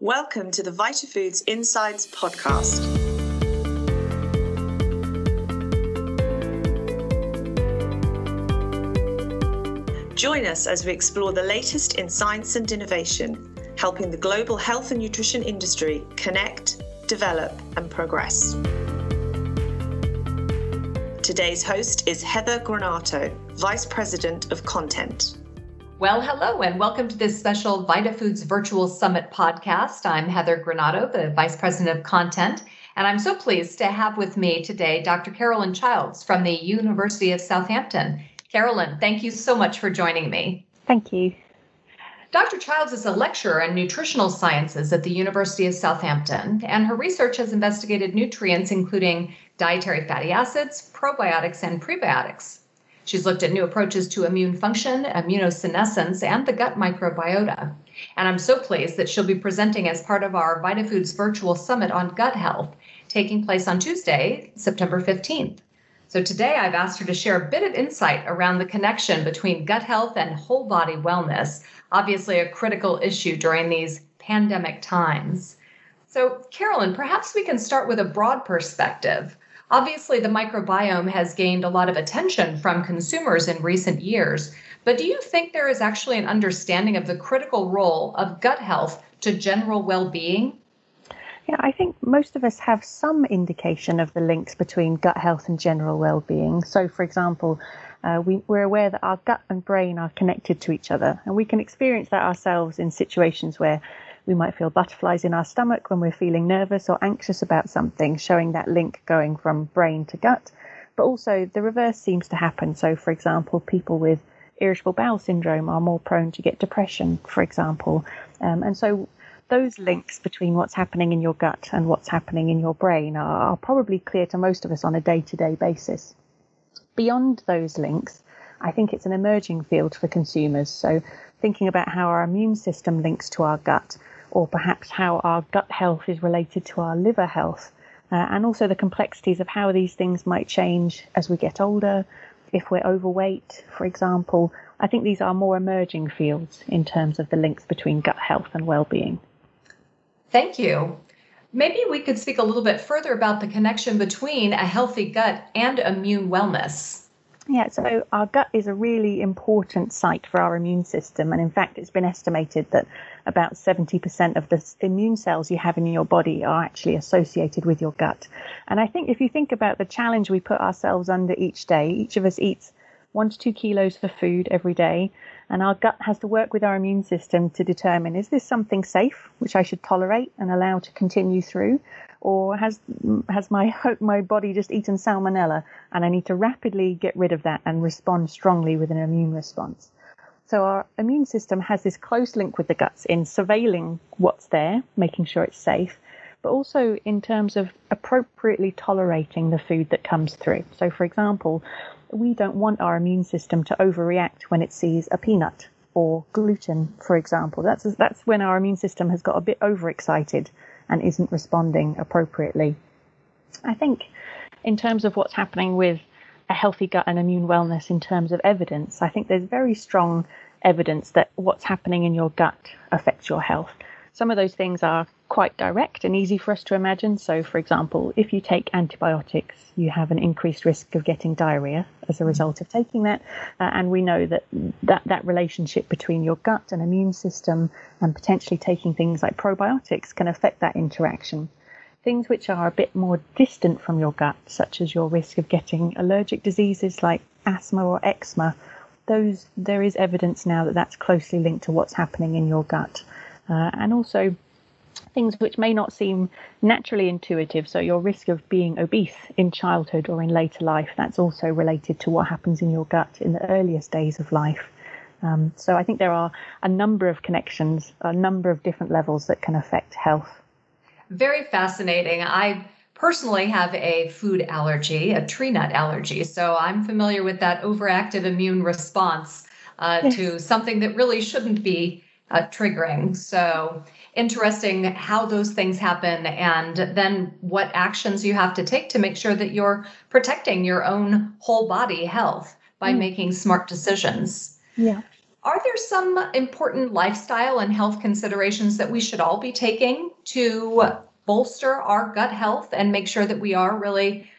Welcome to the VitaFoods Insights podcast. Join us as we explore the latest in science and innovation, helping the global health and nutrition industry connect, develop, and progress. Today's host is Heather Granato, Vice President of Content. Well, hello, and welcome to this special VitaFoods Virtual Summit podcast. I'm Heather Granato, the Vice President of Content, and I'm so pleased to have with me today Dr. Caroline Childs from the University of Southampton. Caroline, thank you so much for joining me. Thank you. Dr. Childs is a lecturer in nutritional sciences at the University of Southampton, and her research has investigated nutrients including dietary fatty acids, probiotics, and prebiotics. She's looked at new approaches to immune function, immunosenescence, and the gut microbiota. And I'm so pleased that she'll be presenting as part of our VitaFoods virtual summit on gut health, taking place on Tuesday, September 15th. So today I've asked her to share a bit of insight around the connection between gut health and whole body wellness, obviously a critical issue during these pandemic times. So, Caroline, perhaps we can start with a broad perspective. Obviously, the microbiome has gained a lot of attention from consumers in recent years, but do you think there is actually an understanding of the critical role of gut health to general well being? Yeah, I think most of us have some indication of the links between gut health and general well being. So, for example, uh, we, we're aware that our gut and brain are connected to each other, and we can experience that ourselves in situations where we might feel butterflies in our stomach when we're feeling nervous or anxious about something, showing that link going from brain to gut. But also, the reverse seems to happen. So, for example, people with irritable bowel syndrome are more prone to get depression, for example. Um, and so, those links between what's happening in your gut and what's happening in your brain are, are probably clear to most of us on a day to day basis. Beyond those links, I think it's an emerging field for consumers. So, thinking about how our immune system links to our gut or perhaps how our gut health is related to our liver health, uh, and also the complexities of how these things might change as we get older, if we're overweight, for example. I think these are more emerging fields in terms of the links between gut health and well-being. Thank you. Maybe we could speak a little bit further about the connection between a healthy gut and immune wellness. Yeah, so our gut is a really important site for our immune system. And in fact, it's been estimated that about 70% of the immune cells you have in your body are actually associated with your gut. And I think if you think about the challenge we put ourselves under each day, each of us eats one to two kilos of food every day. And our gut has to work with our immune system to determine is this something safe, which I should tolerate and allow to continue through? or has has my my body just eaten salmonella and I need to rapidly get rid of that and respond strongly with an immune response. So our immune system has this close link with the guts in surveilling what's there, making sure it's safe, but also in terms of appropriately tolerating the food that comes through. So for example, we don't want our immune system to overreact when it sees a peanut or gluten, for example. That's that's when our immune system has got a bit overexcited and isn't responding appropriately. I think, in terms of what's happening with a healthy gut and immune wellness in terms of evidence, I think there's very strong evidence that what's happening in your gut affects your health. Some of those things are quite direct and easy for us to imagine. So, for example, if you take antibiotics, you have an increased risk of getting diarrhea as a result of taking that. Uh, and we know that, that that relationship between your gut and immune system and potentially taking things like probiotics can affect that interaction. Things which are a bit more distant from your gut, such as your risk of getting allergic diseases like asthma or eczema, those there is evidence now that that's closely linked to what's happening in your gut. Uh, and also things which may not seem naturally intuitive. So, your risk of being obese in childhood or in later life, that's also related to what happens in your gut in the earliest days of life. Um, so, I think there are a number of connections, a number of different levels that can affect health. Very fascinating. I personally have a food allergy, a tree nut allergy. So, I'm familiar with that overactive immune response uh, yes. to something that really shouldn't be uh, triggering. So, interesting how those things happen and then what actions you have to take to make sure that you're protecting your own whole body health by mm. making smart decisions. Yeah. are there some important lifestyle and health considerations that we should all be taking to bolster our gut health and make sure that we are really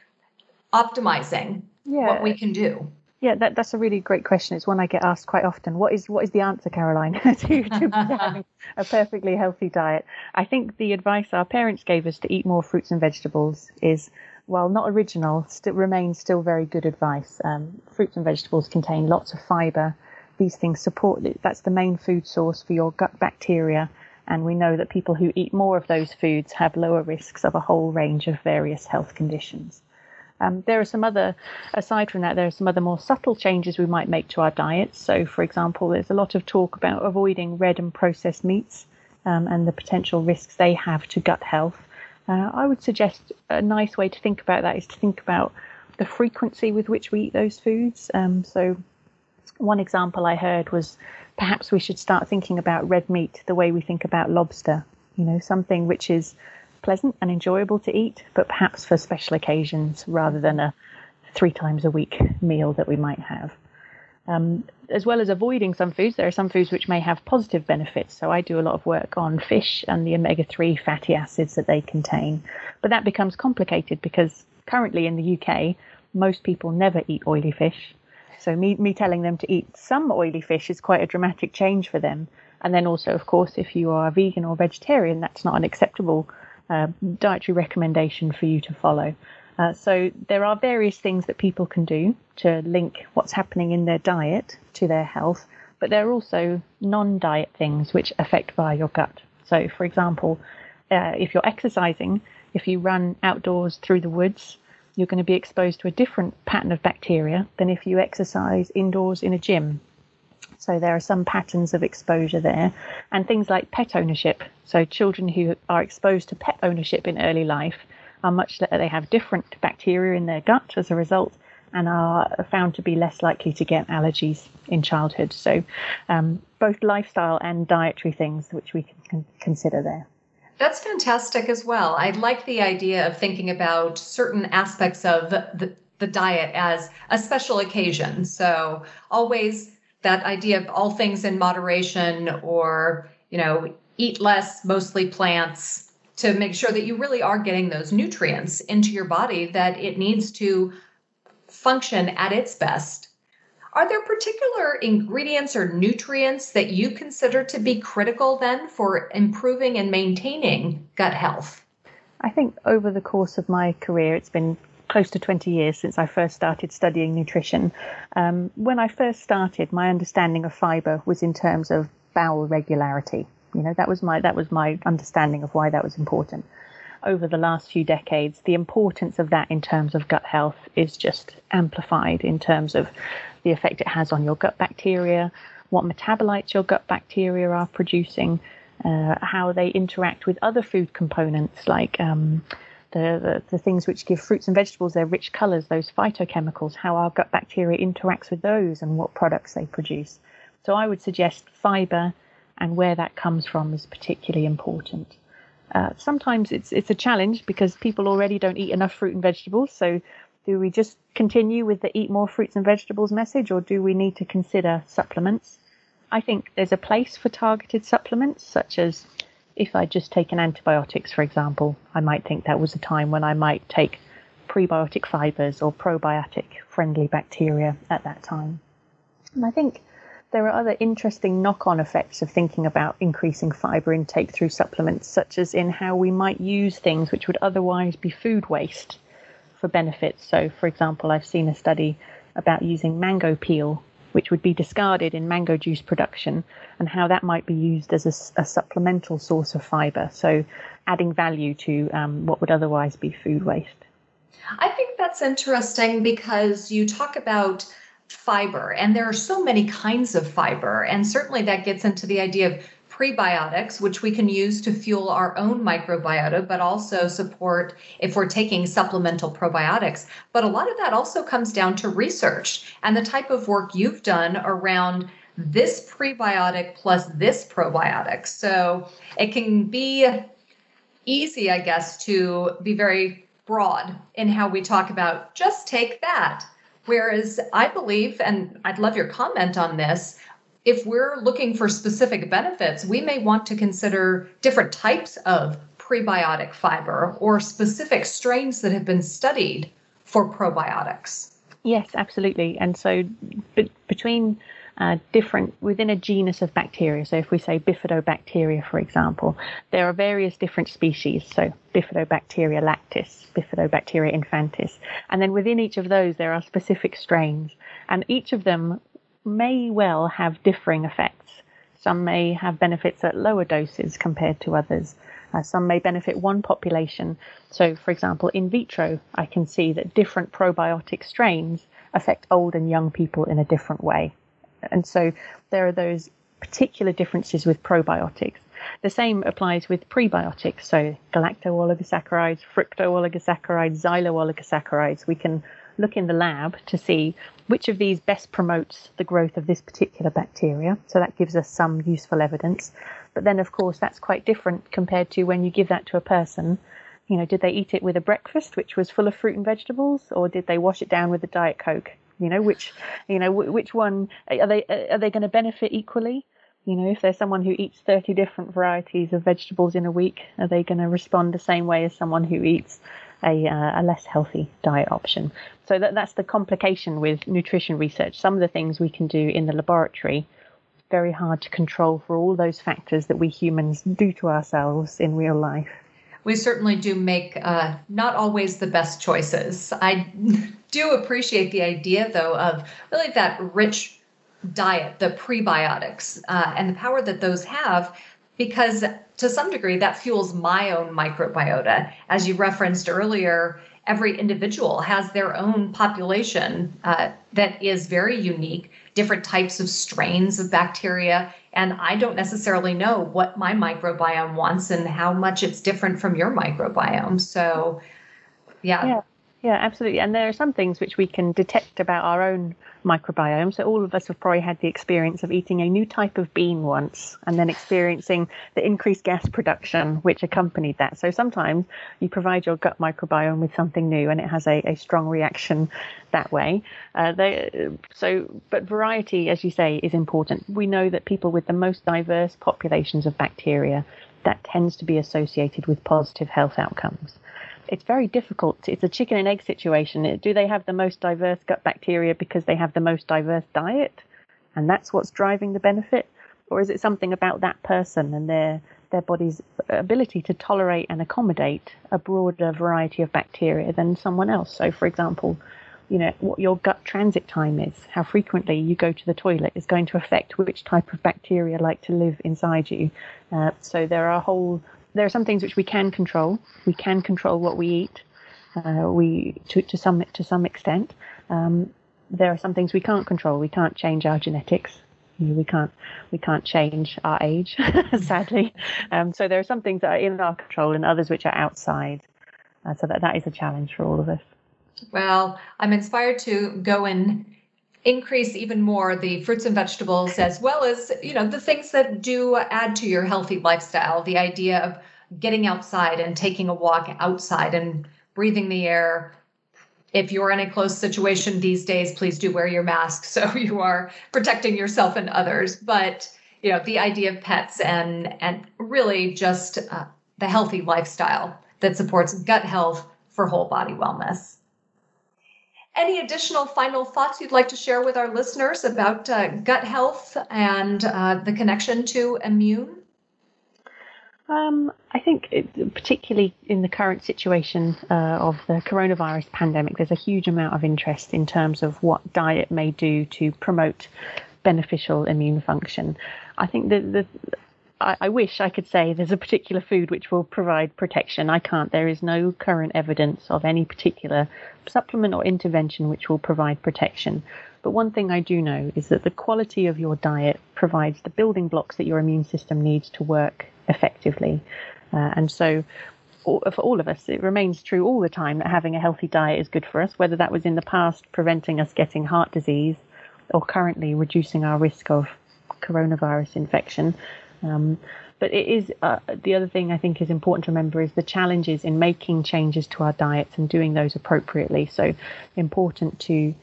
optimizing yeah. what we can do? Yeah, that, that's a really great question. It's one I get asked quite often. What is what is the answer, Caroline, to, to having a perfectly healthy diet? I think the advice our parents gave us to eat more fruits and vegetables is, while not original, still remains still very good advice. Um, fruits and vegetables contain lots of fibre. These things support that's the main food source for your gut bacteria, and we know that people who eat more of those foods have lower risks of a whole range of various health conditions. Um, there are some other, aside from that, there are some other more subtle changes we might make to our diets. So, for example, there's a lot of talk about avoiding red and processed meats um, and the potential risks they have to gut health. Uh, I would suggest a nice way to think about that is to think about the frequency with which we eat those foods. Um, so, one example I heard was perhaps we should start thinking about red meat the way we think about lobster. You know, something which is pleasant and enjoyable to eat, but perhaps for special occasions rather than a three times a week meal that we might have. Um, as well as avoiding some foods, there are some foods which may have positive benefits. So I do a lot of work on fish and the omega 3 fatty acids that they contain. But that becomes complicated because currently in the UK, most people never eat oily fish. So me, me telling them to eat some oily fish is quite a dramatic change for them. And then also, of course, if you are vegan or vegetarian, that's not an acceptable uh, dietary recommendation for you to follow. Uh, so there are various things that people can do to link what's happening in their diet to their health, but there are also non-diet things which affect via your gut. So, for example, uh, if you're exercising, if you run outdoors through the woods, you're going to be exposed to a different pattern of bacteria than if you exercise indoors in a gym. So there are some patterns of exposure there, and things like pet ownership. So children who are exposed to pet ownership in early life are much they have different bacteria in their gut as a result, and are found to be less likely to get allergies in childhood. So um, both lifestyle and dietary things which we can consider there. That's fantastic as well. I like the idea of thinking about certain aspects of the, the diet as a special occasion. So always that idea of all things in moderation or, you know, eat less, mostly plants to make sure that you really are getting those nutrients into your body that it needs to function at its best. Are there particular ingredients or nutrients that you consider to be critical then for improving and maintaining gut health? I think over the course of my career, it's been close to 20 years since I first started studying nutrition. Um, when I first started, my understanding of fiber was in terms of bowel regularity. You know, that was my that was my understanding of why that was important. Over the last few decades, the importance of that in terms of gut health is just amplified in terms of the effect it has on your gut bacteria, what metabolites your gut bacteria are producing, uh, how they interact with other food components like um, the, the, things which give fruits and vegetables their rich colors, those phytochemicals, how our gut bacteria interacts with those and what products they produce. So I would suggest fiber and where that comes from is particularly important. Uh, sometimes it's it's a challenge because people already don't eat enough fruit and vegetables. So do we just continue with the eat more fruits and vegetables message or do we need to consider supplements? I think there's a place for targeted supplements such as if I'd just taken antibiotics, for example, I might think that was a time when I might take prebiotic fibers or probiotic friendly bacteria at that time. And I think there are other interesting knock on effects of thinking about increasing fiber intake through supplements, such as in how we might use things which would otherwise be food waste for benefits. So, for example, I've seen a study about using mango peel which would be discarded in mango juice production, and how that might be used as a, a supplemental source of fiber. So, adding value to um, what would otherwise be food waste. I think that's interesting because you talk about fiber, and there are so many kinds of fiber, and certainly that gets into the idea of prebiotics, which we can use to fuel our own microbiota, but also support if we're taking supplemental probiotics. But a lot of that also comes down to research and the type of work you've done around this prebiotic plus this probiotic. So it can be easy, I guess, to be very broad in how we talk about just take that. Whereas I believe, and I'd love your comment on this, if we're looking for specific benefits, we may want to consider different types of prebiotic fiber or specific strains that have been studied for probiotics. Yes, absolutely. And so be- between uh, different within a genus of bacteria. So, if we say bifidobacteria, for example, there are various different species. So, bifidobacteria lactis, bifidobacteria infantis, and then within each of those, there are specific strains, and each of them may well have differing effects. Some may have benefits at lower doses compared to others. Uh, some may benefit one population. So, for example, in vitro, I can see that different probiotic strains affect old and young people in a different way. And so there are those particular differences with probiotics. The same applies with prebiotics, so galacto-oligosaccharides, fructo-oligosaccharides, xylo-oligosaccharides. We can look in the lab to see which of these best promotes the growth of this particular bacteria. So that gives us some useful evidence. But then, of course, that's quite different compared to when you give that to a person. You know, did they eat it with a breakfast which was full of fruit and vegetables, or did they wash it down with a diet coke? You know, which, you know, which one are they are they going to benefit equally? You know, if there's someone who eats 30 different varieties of vegetables in a week, are they going to respond the same way as someone who eats a, uh, a less healthy diet option? So that, that's the complication with nutrition research. Some of the things we can do in the laboratory, very hard to control for all those factors that we humans do to ourselves in real life we certainly do make uh, not always the best choices. I do appreciate the idea, though, of really that rich diet, the prebiotics, uh, and the power that those have, because to some degree that fuels my own microbiota. As you referenced earlier, every individual has their own population uh, that is very unique, different types of strains of bacteria. And I don't necessarily know what my microbiome wants and how much it's different from your microbiome. So, yeah. Yeah, yeah absolutely. And there are some things which we can detect about our own microbiome. So all of us have probably had the experience of eating a new type of bean once and then experiencing the increased gas production which accompanied that. So sometimes you provide your gut microbiome with something new and it has a, a strong reaction that way. Uh, they, so, but variety, as you say, is important. We know that people with the most diverse populations of bacteria that tends to be associated with positive health outcomes it's very difficult. It's a chicken and egg situation. Do they have the most diverse gut bacteria because they have the most diverse diet, and that's what's driving the benefit, or is it something about that person and their their body's ability to tolerate and accommodate a broader variety of bacteria than someone else? So, for example, you know what your gut transit time is, how frequently you go to the toilet is going to affect which type of bacteria like to live inside you. Uh, so there are whole there are some things which we can control. We can control what we eat. Uh, we to, to some to some extent. Um, there are some things we can't control. We can't change our genetics. We can't we can't change our age, sadly. Um, so there are some things that are in our control and others which are outside. Uh, so that that is a challenge for all of us. Well, I'm inspired to go and increase even more the fruits and vegetables as well as you know the things that do add to your healthy lifestyle. The idea of getting outside and taking a walk outside and breathing the air. If you're in a close situation these days please do wear your mask so you are protecting yourself and others. But you know the idea of pets and and really just uh, the healthy lifestyle that supports gut health for whole body wellness any additional final thoughts you'd like to share with our listeners about uh, gut health and uh, the connection to immune? Um, I think, it, particularly in the current situation uh, of the coronavirus pandemic, there's a huge amount of interest in terms of what diet may do to promote beneficial immune function. I think that the I, I, wish I could say there's a particular food which will provide protection. I can't. There is no current evidence of any particular supplement or intervention which will provide protection. But one thing I do know is that the quality of your diet provides the building blocks that your immune system needs to work effectively. Uh, and so, for all of us, it remains true all the time that having a healthy diet is good for us, whether that was in the past preventing us getting heart disease or currently reducing our risk of coronavirus infection. Um, but it is uh, the other thing I think is important to remember is the challenges in making changes to our diets and doing those appropriately. So important to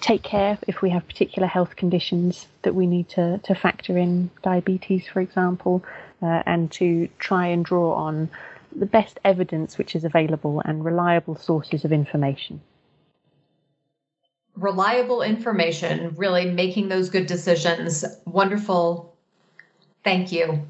take care if we have particular health conditions that we need to, to factor in, diabetes, for example, uh, and to try and draw on the best evidence which is available and reliable sources of information. Reliable information, really making those good decisions. Wonderful. Thank you.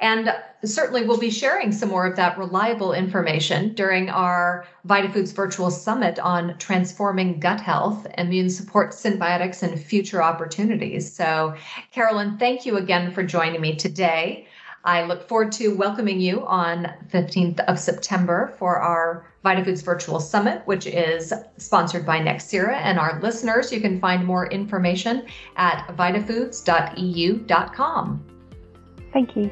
And certainly we'll be sharing some more of that reliable information during our VitaFoods virtual summit on transforming gut health, immune support, synbiotics, and future opportunities. So, Caroline, thank you again for joining me today. I look forward to welcoming you on 15th of September for our VitaFoods Virtual Summit, which is sponsored by Nexira. And our listeners, you can find more information at vitafoods.eu.com. Thank you.